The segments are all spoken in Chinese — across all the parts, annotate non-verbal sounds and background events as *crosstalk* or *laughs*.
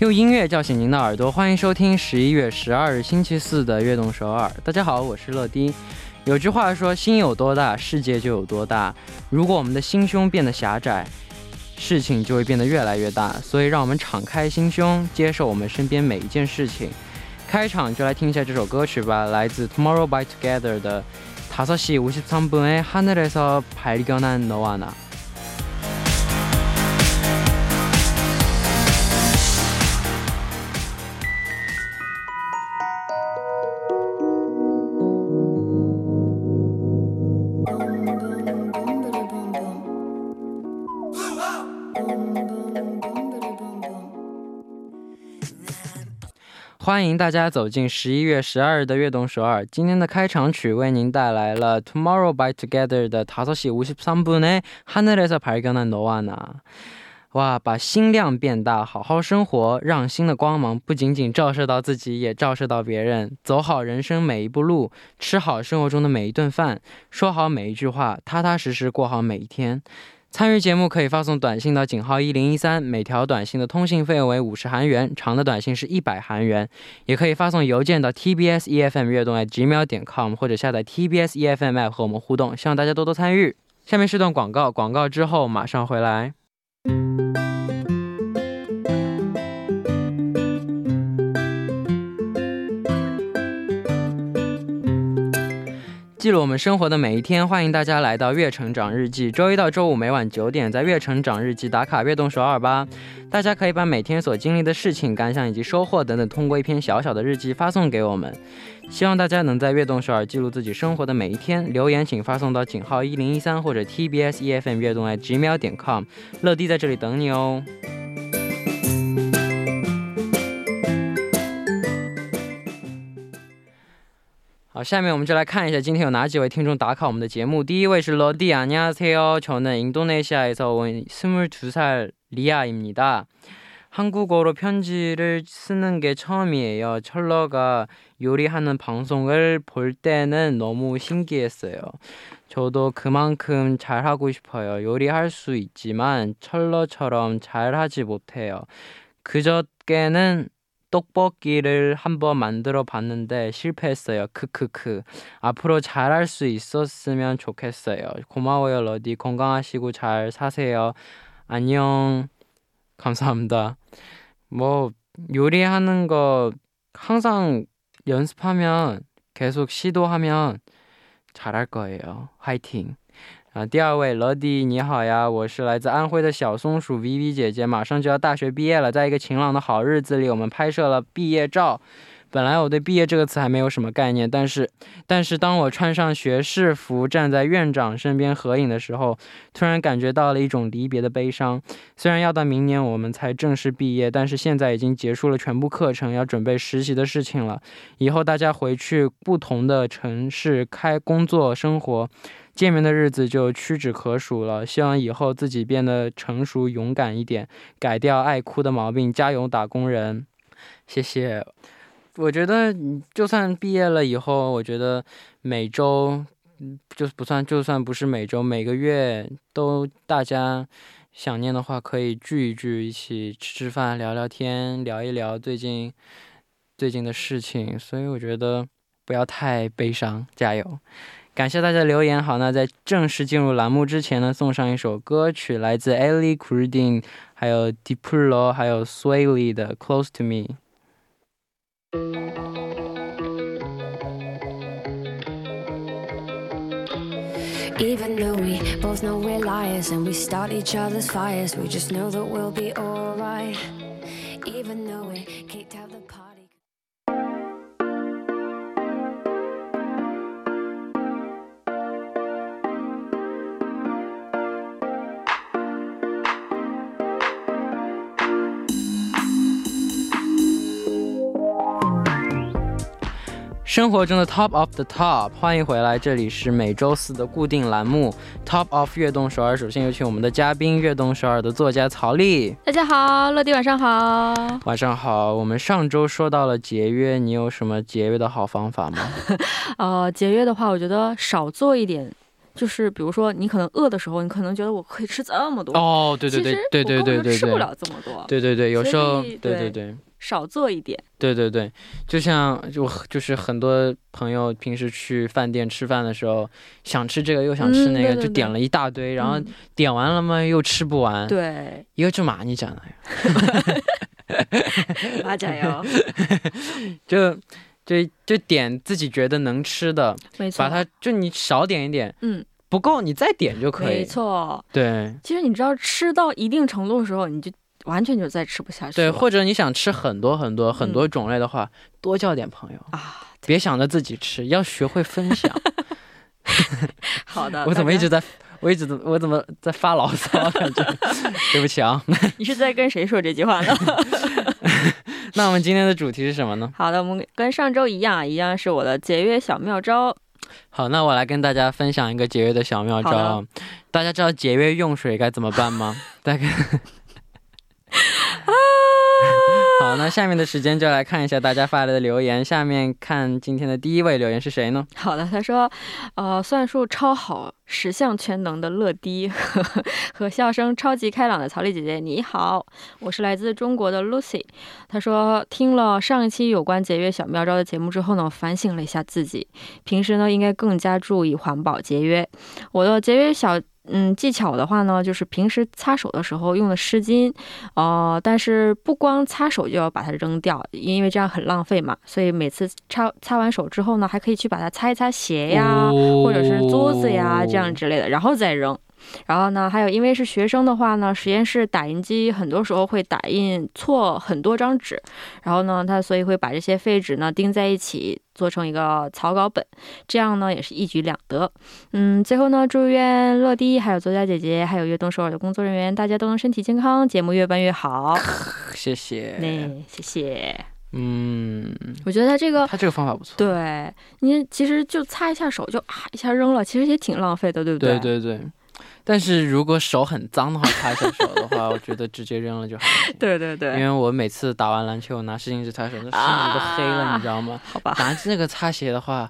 用音乐叫醒您的耳朵，欢迎收听十一月十二日星期四的《悦动首尔》。大家好，我是乐迪。有句话说：“心有多大，世界就有多大。”如果我们的心胸变得狭窄，事情就会变得越来越大。所以，让我们敞开心胸，接受我们身边每一件事情。开场就来听一下这首歌曲吧，来自 Tomorrow by Together 的《5시53분에하늘에서발견한너와 나》。 欢迎大家走进十一月十二日的悦动首尔。今天的开场曲为您带来了 Tomorrow by Together 的다섯시오십삼분에하늘에서발견한너와 나。 哇，把心量变大，好好生活，让心的光芒不仅仅照射到自己，也照射到别人。走好人生每一步路，吃好生活中的每一顿饭，说好每一句话，踏踏实实过好每一天。 参与节目可以发送短信到井号一零一三，每条短信的通信费用为五十韩元，长的短信是一百韩元。也可以发送邮件到 tbs efm 悦动 @gmail 点 com，或者下载 tbs efm app 和我们互动。希望大家多多参与。下面是段广告，广告之后马上回来。记录我们生活的每一天，欢迎大家来到《月成长日记》。周一到周五每晚九点，在《月成长日记》打卡悦动首尔吧。大家可以把每天所经历的事情、感想以及收获等等，通过一篇小小的日记发送给我们。希望大家能在悦动首尔记录自己生活的每一天。留言请发送到井号一零一三或者 TBS EFM 悦动 @gmail 点 com。乐迪在这里等你哦。 好，下面我们就来看一下今天有哪几位听众打卡我们的节目。第一位是러디안녕하세요저는인도네시아에서온22살 리아입니다. 한국어로 편지를 쓰는 게 처음이에요. 철러가 요리하는 방송을 볼 때는 너무 신기했어요. 저도 그만큼 잘하고 싶어요. 요리할 수 있지만 철러처럼 잘하지 못해요. 그저께는 떡볶이를 한번 만들어 봤는데 실패했어요. 크크크. 앞으로 잘할 수 있었으면 좋겠어요. 고마워요, 러디. 건강하시고 잘 사세요. 안녕. 감사합니다. 뭐 요리하는 거 항상 연습하면 계속 시도하면 잘할 거예요. 화이팅. 啊，第二位罗迪，你好呀，我是来自安徽的小松鼠 Vivi 姐姐，马上就要大学毕业了，在一个晴朗的好日子里，我们拍摄了毕业照。本来我对毕业这个词还没有什么概念，但是，但是当我穿上学士服，站在院长身边合影的时候，突然感觉到了一种离别的悲伤。虽然要到明年我们才正式毕业，但是现在已经结束了全部课程，要准备实习的事情了。以后大家回去不同的城市开工作生活。见面的日子就屈指可数了。希望以后自己变得成熟勇敢一点，改掉爱哭的毛病，加油打工人。谢谢。我觉得，就算毕业了以后，我觉得每周，就不算，就算不是每周，每个月都大家想念的话，可以聚一聚，一起吃吃饭，聊聊天，聊一聊最近最近的事情。所以我觉得不要太悲伤，加油。感谢大家留言。好，那在正式进入栏目之前呢，送上一首歌曲，来自 Ellie c r u d i n 还有 dipulo 还有 Swaley 的《Close to Me》。Even though we both know we're liars and we start each other's fires, we just know that we'll be alright. Even though we kicked out the party. 生活中的 top of the top，欢迎回来，这里是每周四的固定栏目 top of 跃动首尔。首先有请我们的嘉宾，跃动首尔的作家曹丽。大家好，乐迪，晚上好。晚上好，我们上周说到了节约，你有什么节约的好方法吗？*laughs* 呃，节约的话，我觉得少做一点。就是比如说，你可能饿的时候，你可能觉得我可以吃这么多哦，对对对对对对对，吃不了这么多，对对对，有时候对对,对。少做一点。对对对，就像就就是很多朋友平时去饭店吃饭的时候，想吃这个又想吃那个，嗯对对对就点了一大堆，然后嗯点完了嘛又吃不完。，对，一个就麻你讲的，麻加油，*laughs* 就就就点自己觉得能吃的，没错，把它就你少点一点，嗯，不够你再点就可以没。错。对其实你知道，吃到一定程度的时候，你就完全就再吃不下去对，或者你想吃很多很多很多种类的话，多叫点朋友，啊。别想着自己吃，要学会分享。*laughs* 好的，*laughs* 我怎么一直在，我一直怎我怎么在发牢骚？感觉 *laughs* 对不起啊。你是在跟谁说这句话呢？那我们今天的主题是什么呢？好的，我们跟上周一样，一样是我的节约小妙招。好，那我来跟大家分享一个节约的小妙招。大家知道节约用水该怎么办吗？大概。*laughs* 好，那下面的时间就来看一下大家发来的留言。下面看今天的第一位留言是谁呢？好的，他说，呃，算术超好，十项全能的乐迪 *laughs* 和和笑声超级开朗的曹丽姐姐，你好，我是来自中国的 Lucy。他说，听了上一期有关节约小妙招的节目之后呢，反省了一下自己，平时呢应该更加注意环保节约。我的节约小。嗯，技巧的话呢，就是平时擦手的时候用的湿巾，呃，但是不光擦手就要把它扔掉，因为这样很浪费嘛。所以每次擦擦完手之后呢，还可以去把它擦一擦鞋呀，哦或者是桌子呀这样之类的，然后再扔。然后呢，还有因为是学生的话呢，实验室打印机很多时候会打印错很多张纸，然后呢，他所以会把这些废纸呢钉在一起，做成一个草稿本，这样呢也是一举两得。嗯，最后呢，祝愿乐迪还有作家姐姐还有悦动首尔的工作人员，大家都能身体健康，节目越办越好。*laughs* 谢谢。那谢谢。嗯，我觉得他这个。他这个方法不错。对你其实就擦一下手就啊一下扔了，其实也挺浪费的，对不对对对对。但是如果手很脏的话，擦一下手的话，我觉得直接扔了就好了。*laughs* 对对对因为我每次打完篮球拿湿巾纸擦手，那湿巾纸都黑了，啊你知道吗？好吧。拿那个擦鞋的话，呃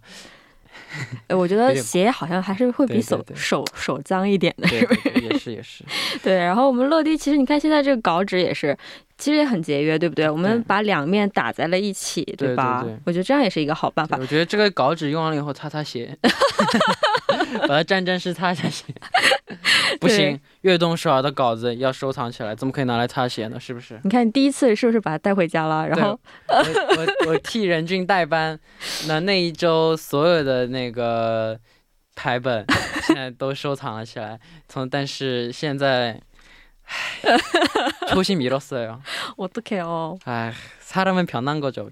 *laughs* 我觉得鞋好像还是会比手对手手脏一点的，是不是，也是也是。*laughs* 对。然后我们落地其实你看现在这个稿纸也是，其实也很节约，对不对？我们把两面打在了一起，对吧？对对我觉得这样也是一个好办法。我觉得这个稿纸用完了以后擦擦鞋，*laughs* 把它沾沾湿擦擦鞋。不行，悦动首尔的稿子要收藏起来，怎么可以拿来擦鞋呢？是不是？你看你第一次是不是把它带回家了？然后我我我*laughs* 替任俊代班，那那一周所有的那个台本现在都收藏了起来。从但是现在，唉，*laughs* 초심잃었어요。 我都可以哦。唉，사람은변한거죠。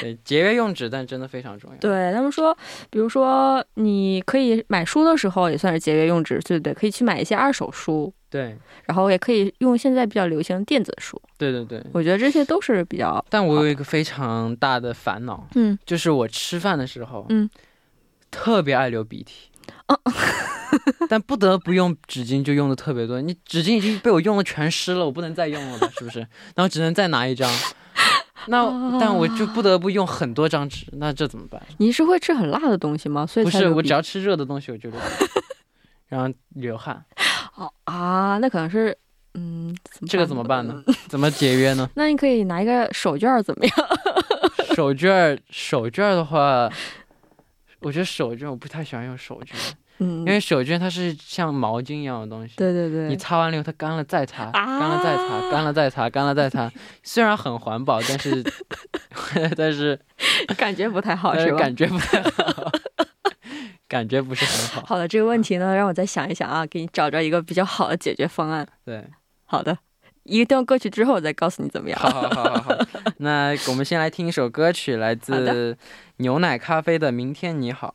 对，节约用纸，但真的非常重要。对他们说，比如说你可以买书的时候也算是节约用纸，对不对？可以去买一些二手书，对然后也可以用现在比较流行的电子书。对对对。我觉得这些都是比较但我有一个非常大的烦恼，嗯就是我吃饭的时候，嗯，特别爱流鼻涕。*laughs* 但不得不用纸巾，就用的特别多。你纸巾已经被我用的全湿了，我不能再用了吧？是不是？然后只能再拿一张。那但我就不得不用很多张纸，那这怎么办？你是会吃很辣的东西吗？所以不是，我只要吃热的东西，我就流 *laughs* 然后流汗。哦啊，那可能是嗯，这个怎么办呢？*laughs* 怎么节约呢？那你可以拿一个手绢怎么样？*laughs* 手绢，手绢的话，我觉得手绢我不太喜欢用手绢，嗯，因为手绢它是像毛巾一样的东西。对对对，你擦完了以后，它干了再擦，啊干了再擦，干了再擦，干了再擦。虽然很环保，但是 *laughs* *laughs* 但是 *laughs* 感觉不太好是吧？感觉不太好，感觉不是很好。好的，这个问题呢，让我再想一想啊，给你找着一个比较好的解决方案。对，好的，一段歌曲之后我再告诉你怎么样。好好好好好。那我们先来听一首歌曲，来自牛奶咖啡的《明天你好》。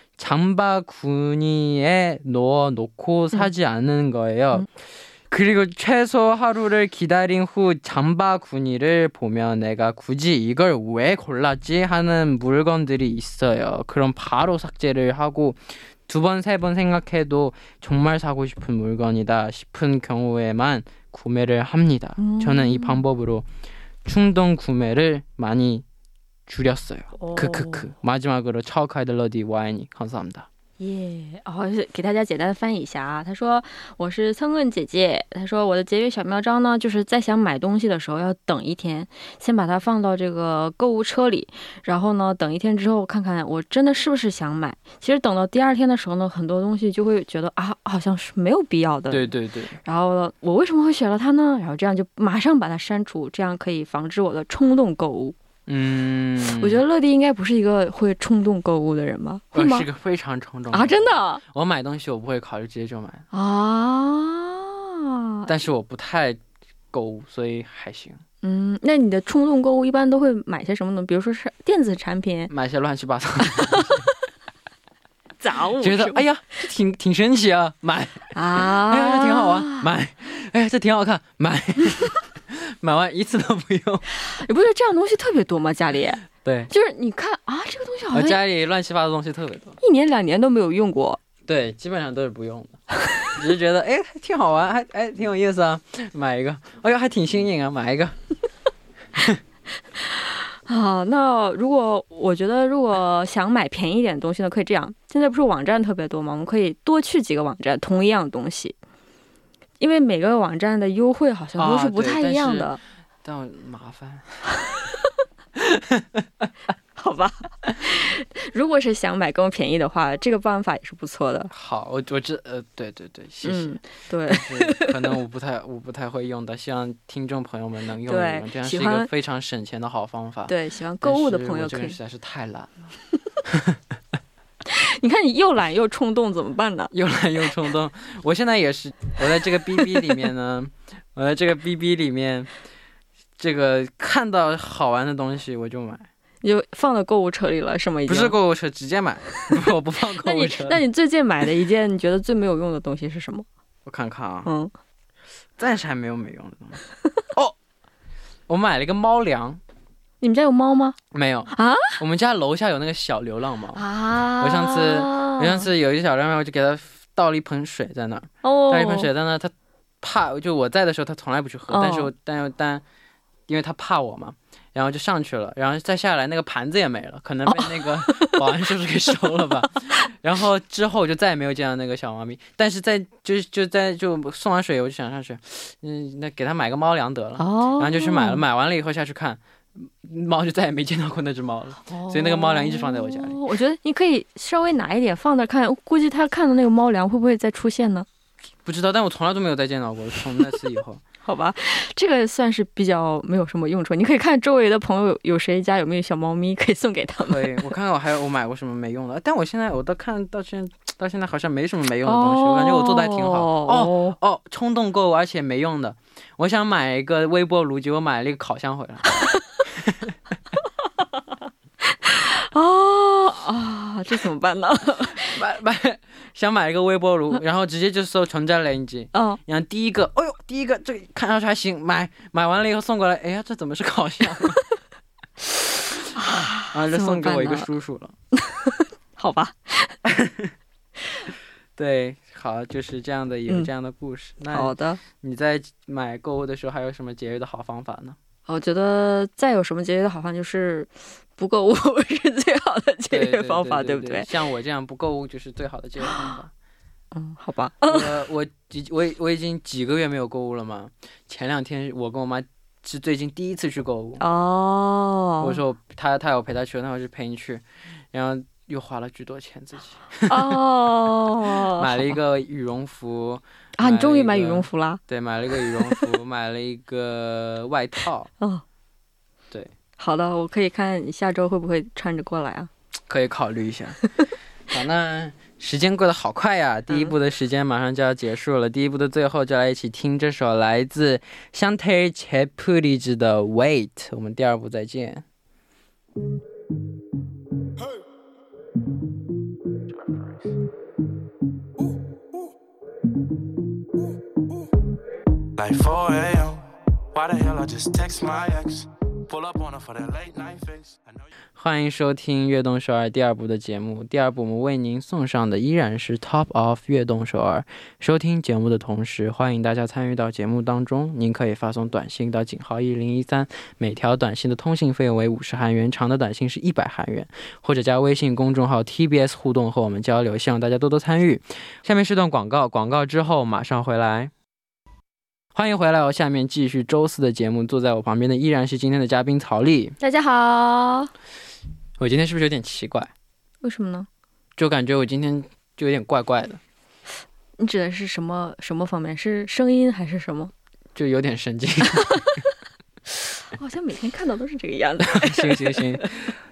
잠바 구니에 넣어 놓고 사지 않는 거예요. 음. 그리고 최소 하루를 기다린 후 잠바 구니를 보면 내가 굳이 이걸 왜 골랐지 하는 물건들이 있어요. 그럼 바로 삭제를 하고 두 번, 세 번 생각해도 정말 사고 싶은 물건이다 싶은 경우에만 구매를 합니다. 음. 저는 이 방법으로 충동 구매를 많이 줄였어요. 오. 크크크. 마지막으로 차오카이들러디 와인이 감사합니다.耶，哦，是给大家简单翻译一下啊。他说我是蹭问姐姐，他说我的节约小妙招呢，就是在想买东西的时候要等一天，先把它放到这个购物车里，然后呢，等一天之后看看我真的是不是想买。其实等到第二天的时候呢，很多东西就会觉得啊，好像是没有必要的。对对对，然后呢，我为什么会选了它呢？然后这样就马上把它删除，这样可以防止我的冲动购物。 嗯，我觉得乐迪应该不是一个会冲动购物的人吧？会吗我是？个非常冲动啊，真的我买东西我不会考虑直接就买，啊？但是我不太购物，所以还行。嗯，那你的冲动购物一般都会买些什么呢？比如说是电子产品、买些乱七八糟的，*laughs* 杂物觉得哎呀，这挺挺神奇啊，买，啊，哎呀，这挺好玩，*laughs* 买，哎呀，这挺好看，买，*laughs* *laughs* 买完一次都不用。*laughs* 你不觉得这样东西特别多吗？家里 *laughs* 对，就是你看啊，这个东西好像家里乱七八糟东西特别多，一年两年都没有用过。对，基本上都是不用的，只是觉得哎还挺好玩，还哎挺有意思啊，买一个，哎呦还挺新颖啊，买一个。啊，那如果我觉得如果想买便宜一点的东西呢，可以这样。现在不是网站特别多吗？我们可以多去几个网站，同一样东西，因为每个网站的优惠好像都是不太一样的，但我麻烦，*laughs* 好吧？如果是想买更便宜的话，这个办法也是不错的。好，我我知呃对对对，谢谢。嗯，对 *laughs* 可能我不太我不太会用的，希望听众朋友们能用一对用，这样是一个非常省钱的好方法。对，喜欢购物的朋友可实。在是太懒了，*laughs* *laughs* 你看你又懒又冲动，怎么办呢？又懒又冲动。我现在也是，我在这个 B B *laughs* 里面呢，我在这个 B B 里面，这个看到好玩的东西我就买，你就放到购物车里了，是吗？不是。购物车直接买，我不放购物车。那你最近买的一件你觉得最没有用的东西是什么？我看看啊，嗯，暂时还没有没用的东西。哦，我买了一个猫粮，你们家有猫吗？没有啊？我们家楼下有那个小流浪猫。啊我上次我上次有一小流浪猫，我就给它倒了一盆水在那儿，哦，倒了一盆水在那儿，它怕就我在的时候它从来不去喝，哦但是我但但因为它怕我嘛，然后就上去了，然后再下来那个盘子也没了，可能被那个 *laughs* 保安叔叔给收了吧。然后之后就再也没有见到那个小猫咪，但是在就是就在就送完水我就想上去，嗯，那给它买个猫粮得了，哦，然后就去买了，买完了以后下去看。猫就再也没见到过那只猫了，所以那个猫粮一直放在我家里。哦我觉得你可以稍微拿一点放那儿看，估计它看到那个猫粮会不会再出现呢？不知道，但我从来都没有再见到过，从那次以后。*laughs* 好吧，这个算是比较没有什么用处。你可以看周围的朋友有谁家有没有小猫咪，可以送给他们。我看看我还有我买过什么没用的，但我现在我到看到现到现在好像没什么没用的东西，我感觉我做的还挺好。哦哦，哦，冲动购物而且没用的，我想买一个微波炉，结果买了一个烤箱回来。*laughs* *laughs* 哦啊，这怎么办呢？买买想买一个微波炉，然后直接就搜全家联机。嗯，然后第一个，哎呦，第一个这个看上去还行，买买完了以后送过来，哎呀，这怎么是烤箱？*laughs* 啊，这送给我一个叔叔了。*laughs* 好吧，对，好，就是这样的，有嗯这样的故事。那好的。你在买购物的时候还有什么节约的好方法呢？我觉得再有什么节约的好方法，就是不购物 *laughs* 是最好的节约方法，对不对？像我这样不购物就是最好的节约方法。嗯，好吧。*laughs* 我我几我我已经几个月没有购物了嘛。前两天我跟我妈是最近第一次去购物。哦，我说我她她要陪她去，那我就陪你去，然后又花了巨多钱自己，哦，*laughs* 买了一个羽绒服。啊，你终于买羽绒服了？对，买了一个羽绒服，*laughs* 买了一个外套。哦，对，好的，我可以看你下周会不会穿着过来啊？可以考虑一下。*laughs* 好，那时间过得好快呀，第一部的时间马上就要结束了。第一部的最后，就来一起听这首来自香缇切普里兹的《Wait》。我们第二部再见。Like 4 a.m. Why the hell I just text my ex? Pull up on her for that late night fix. I know you- 欢迎收听《悦动首尔》第二部的节目。第二部我们为您送上的依然是 Top of 悦动首尔。收听节目的同时，欢迎大家参与到节目当中。您可以发送短信到井号一零一三，每条短信的通信费用为五十韩元，长的短信是一百韩元，或者加微信公众号 TBS 互动和我们交流。希望大家多多参与。下面是段广告，广告之后马上回来。欢迎回来哦！下面继续周四的节目，坐在我旁边的依然是今天的嘉宾曹丽。大家好，我今天是不是有点奇怪？为什么呢？就感觉我今天就有点怪怪的，你指的是什么什么方面？是声音还是什么？就有点神经。我 *laughs* 好像每天看到都是这个样子。行 *laughs* 行行，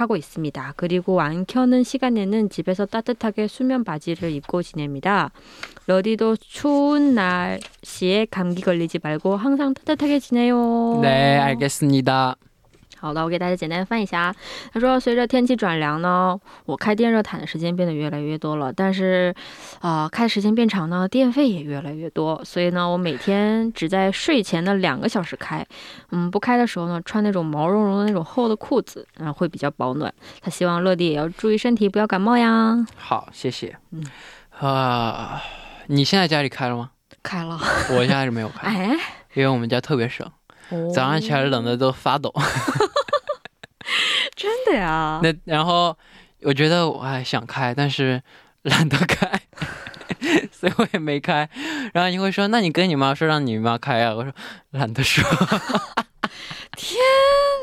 하고 있습니다. 그리고 안 켜는 시간에는 집에서 따뜻하게 수면 바지를 입고 지냅니다. 러디도 추운 날씨에 감기 걸리지 말고 항상 따뜻하게 지내요. 네, 알겠습니다. 好的，我给大家简单翻一下啊。他说，随着天气转凉呢，我开电热毯的时间变得越来越多了，但是，啊、开的时间变长呢，电费也越来越多。所以呢，我每天只在睡前的两个小时开，嗯，不开的时候呢，穿那种毛茸茸的那种厚的裤子，嗯、会比较保暖。他希望乐迪也要注意身体，不要感冒呀。好，谢谢。嗯啊，你现在家里开了吗？开了，我家是没有开，*laughs* 哎，因为我们家特别省，哦早上起来冷的都发抖。*laughs* 真的呀？那然后我觉得我还想开，但是 *laughs* 懒得开，*laughs* 所以我也没开。然后你会说，那你跟你妈说让你妈开啊？我说懒得说，*laughs* 天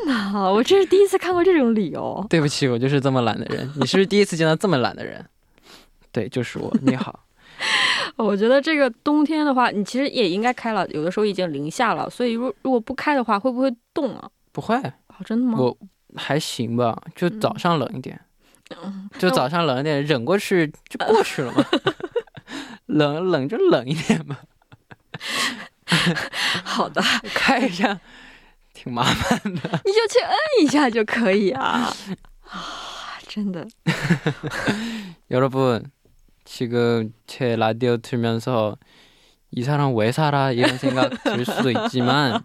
哪，我这是第一次看过这种理由。对不起，我就是这么懒的人。你是不是第一次见到这么懒的人？对，就是我。你好，我觉得这个冬天的话，你其实也应该开了，有的时候已经零下了，所以如如果不开的话，会不会冻啊？不会，哦，真的吗？我还行吧，就早上冷一点，嗯就早上冷一点，忍过去就过去了嘛。*laughs* 冷冷就冷一点嘛，*laughs* 好的，开一下挺麻烦。你*laughs* 就去摁一下就可以啊。啊，真的， 여러분 지금 제 라디오 들면서 이 사람 왜 살아 이런 생각 들 수도 있지만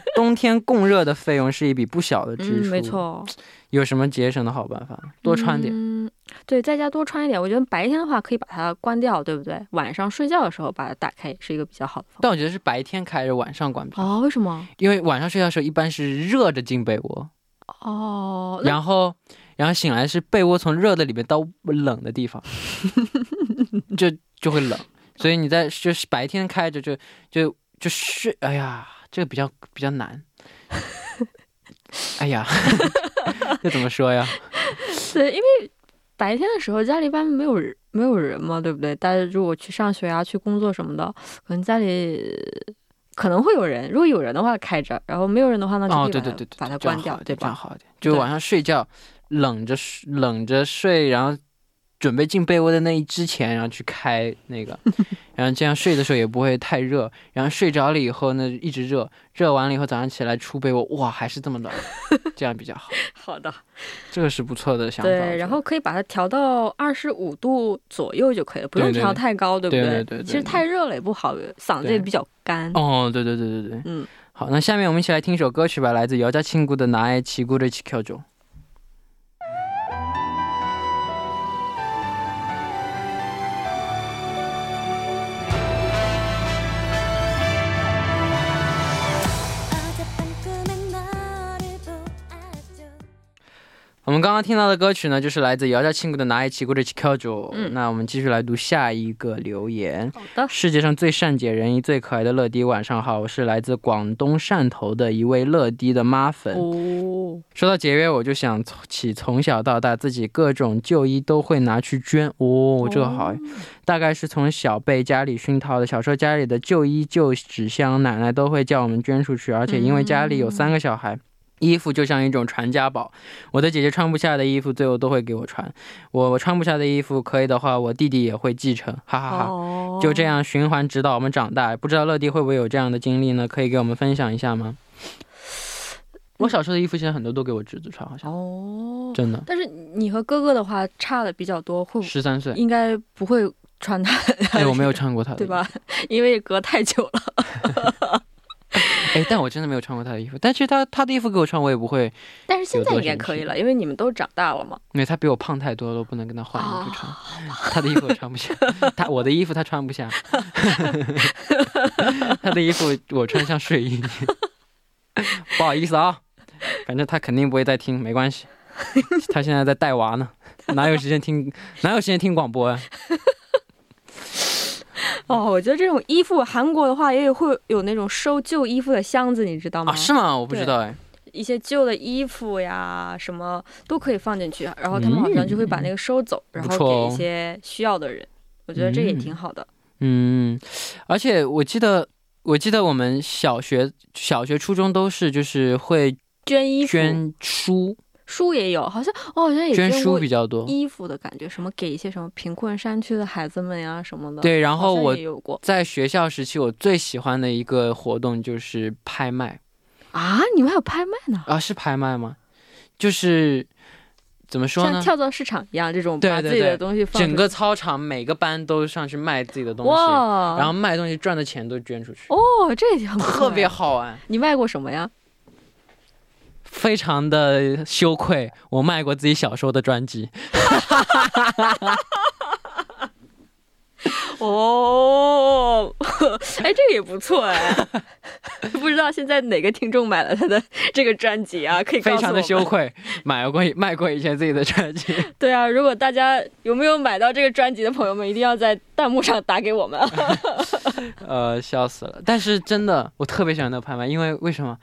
冬天供热的费用是一笔不小的支嗯，出，没。错，有什么节省的好办法？多穿点。嗯，对，在家多穿一点。我觉得白天的话可以把它关掉，对不对？晚上睡觉的时候把它打开是一个比较好的方法。但我觉得是白天开着，晚上关闭，哦，为什么？因为晚上睡觉的时候一般是热着进被窝，哦，然后然后醒来是被窝从热的里面到冷的地方，*laughs* 就就会冷，所以你在就是白天开着就就就睡，哎呀，这个比较比较难。*laughs* 哎呀，*laughs* 这怎么说呀？*laughs* 对，因为白天的时候家里一般没有人，没有人嘛，对不对？大家如果去上学啊、去工作什么的，可能家里可能会有人。如果有人的话开着，然后没有人的话，呢就对对对对，把它关掉好，一点这样对吧？好一点。就晚上睡觉，冷着睡冷着睡，然后准备进被窝的那一之前，然后去开那个，*laughs* 然后这样睡的时候也不会太热，然后睡着了以后呢一直热，热完了以后早上起来出被窝，哇还是这么暖，*laughs* 这样比较好。好的，这个是不错的想法。对，然后可以把它调到二十五度左右就可以了，不用调太高，对,不对？对对,对,其实太热了也不好，嗓子也比较干。哦，对对对对对。嗯，好，那下面我们一起来听一首歌曲吧，来自姚家庆姑的《나의친구를지켜줘》。我们刚刚听到的歌曲呢就是来自姚家庆的拿一起鼓励起着？嗯。那我们继续来读下一个留言。好的。世界上最善解人意最可爱的乐迪晚上好我是来自广东汕头的一位乐迪的妈粉。哦。说到节约我就想起从小到大自己各种旧衣都会拿去捐。哦这个好大概是从小被家里熏陶的小时候家里的旧衣旧纸箱奶奶都会叫我们捐出去而且因为家里有三个小孩衣服就像一种传家宝，我的姐姐穿不下的衣服，最后都会给我穿。我我穿不下的衣服，可以的话，我弟弟也会继承，哈哈哈哦就这，样循环直到我们长大。不知道乐迪会不会有这样的经历呢？可以给我们分享一下吗？我小时候的衣服现在很多都给我侄子穿，好像哦，真的。但是你和哥哥的话差的比较多，会不十三岁，应该不会穿他的，哎，我没有穿过他的，对？吧？因为隔太久了。*laughs* 哎，但我真的没有穿过他的衣服。但其实他他的衣服给我穿，我也不会，但是现在应该可以了，因为你们都长大了嘛。因为他比我胖太多了，我不能跟他换衣服穿。哦他的衣服我穿不下，他我的衣服他穿不下，*laughs* 他的衣服我穿像睡衣。*laughs* 不好意思啊，反正他肯定不会再听，没关系。*laughs* 他现在在带娃呢，哪有时间听哪有时间听广播啊？*laughs* 哦，我觉得这种衣服，韩国的话也有会有那种收旧衣服的箱子，你知道吗？啊，是吗？我不知道哎。一些旧的衣服呀，什么都可以放进去，然后他们好像就会把那个收走，然后给一些需要的人。我觉得这也挺好的。嗯，而且我记得，我记得我们小学、小学、初中都是就是会捐衣服、捐书，书也有，好像我好像也捐书比较多。衣服的感觉，什么给一些什么贫困山区的孩子们呀什么的。对，然后我在学校时期，我最喜欢的一个活动就是拍卖啊，你们还有拍卖呢？啊，是拍卖吗？就是怎么说像呢？跳蚤市场一样，这种把自己的东西放整个操场每个班都上去卖自己的东西，哇，然后卖东西赚的钱都捐出去，哦，这也很特别。好玩。你卖过什么呀？非常的羞愧，我卖过自己小时候的专辑，*laughs* 哦，*laughs* 哎，这个也不错哎。*laughs* 不知道现在哪个听众买了他的这个专辑啊？可以非常的。羞愧，买过卖过以前自己的专辑。对啊，如果大家有没有买到这个专辑的朋友们，一定要在弹幕上打给我们。呃，笑死了。但是真的，我特别喜欢那个拍卖，因为为什么？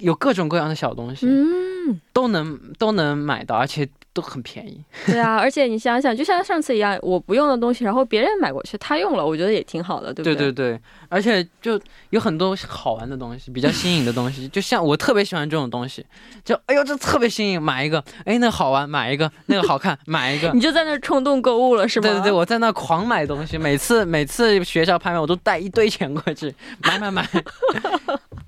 有各种各样的小东西，嗯，都能都能买到，而且都很便宜。*laughs* 对啊，而且你想想，就像上次一样，我不用的东西，然后别人买过去，他用了，我觉得也挺好的，对不对对对对，而且就有很多好玩的东西，比较新颖的东西。就像我特别喜欢这种东西，就哎呦这特别新颖，买一个，哎那个好玩，买一个，那个好看，买一个。你就在那儿冲动购物了，是吗？对对对，我在那狂买东西，每次每次学校拍卖我都带一堆钱过去买买买。*laughs*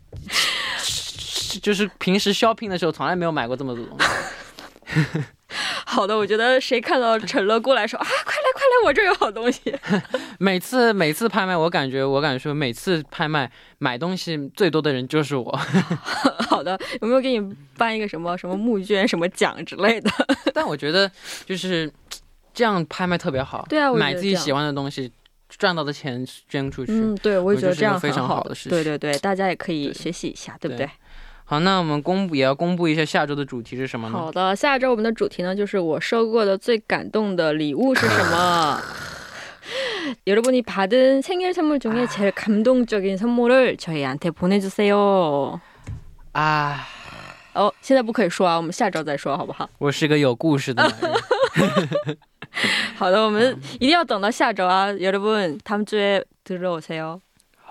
就是平时 shopping 的时候从来没有买过这么多东西。*laughs* 好的，我觉得谁看到陈乐过来说啊，快来快来，我这有好东西。*laughs* 每次每次拍卖，我感觉我敢说，每次拍卖买东西最多的人就是我。*laughs* 好的，有没有给你颁一个什么什么募捐什么奖之类的？但我觉得就是这样拍卖特别好。对啊我买自己喜欢的东西，赚到的钱捐出去。嗯，对，我也觉得这样非常好好的事情对对对，大家也可以学习一下，对不对对？好，那我们公布也要公布一下下周的主题是什么呢？好的，下周我们的主题呢，就是我收过的最感动的礼物是什么？ *laughs* 여러분이 받은 생일 선물 중에 제일 감동적인 선물을 저희한테 보내주세요. 啊，哦，现在不可以说啊，我们下周再说，好不好？我是个有故事的男人。*laughs* 好的，我们一定要等到下周啊，여러분 다음 주에 들어오세요.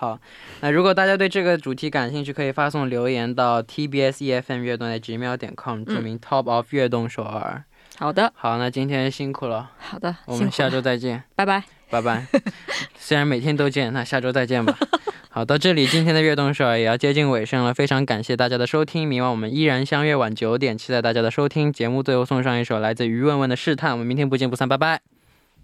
好，那如果大家对这个主题感兴趣，可以发送留言到 tbs efm 乐动的 gmail 点 com，注明 top of 乐动首尔。好的，好，那今天辛苦了，好的，我们下周再见，拜拜。拜拜。*laughs* 虽然每天都见，那下周再见吧。*laughs* 好，到这里今天的乐动首尔也要接近尾声了，非常感谢大家的收听，明晚我们依然相约晚九点，期待大家的收听。节目最后送上一首来自于问问的试探，我们明天不见不散，拜拜。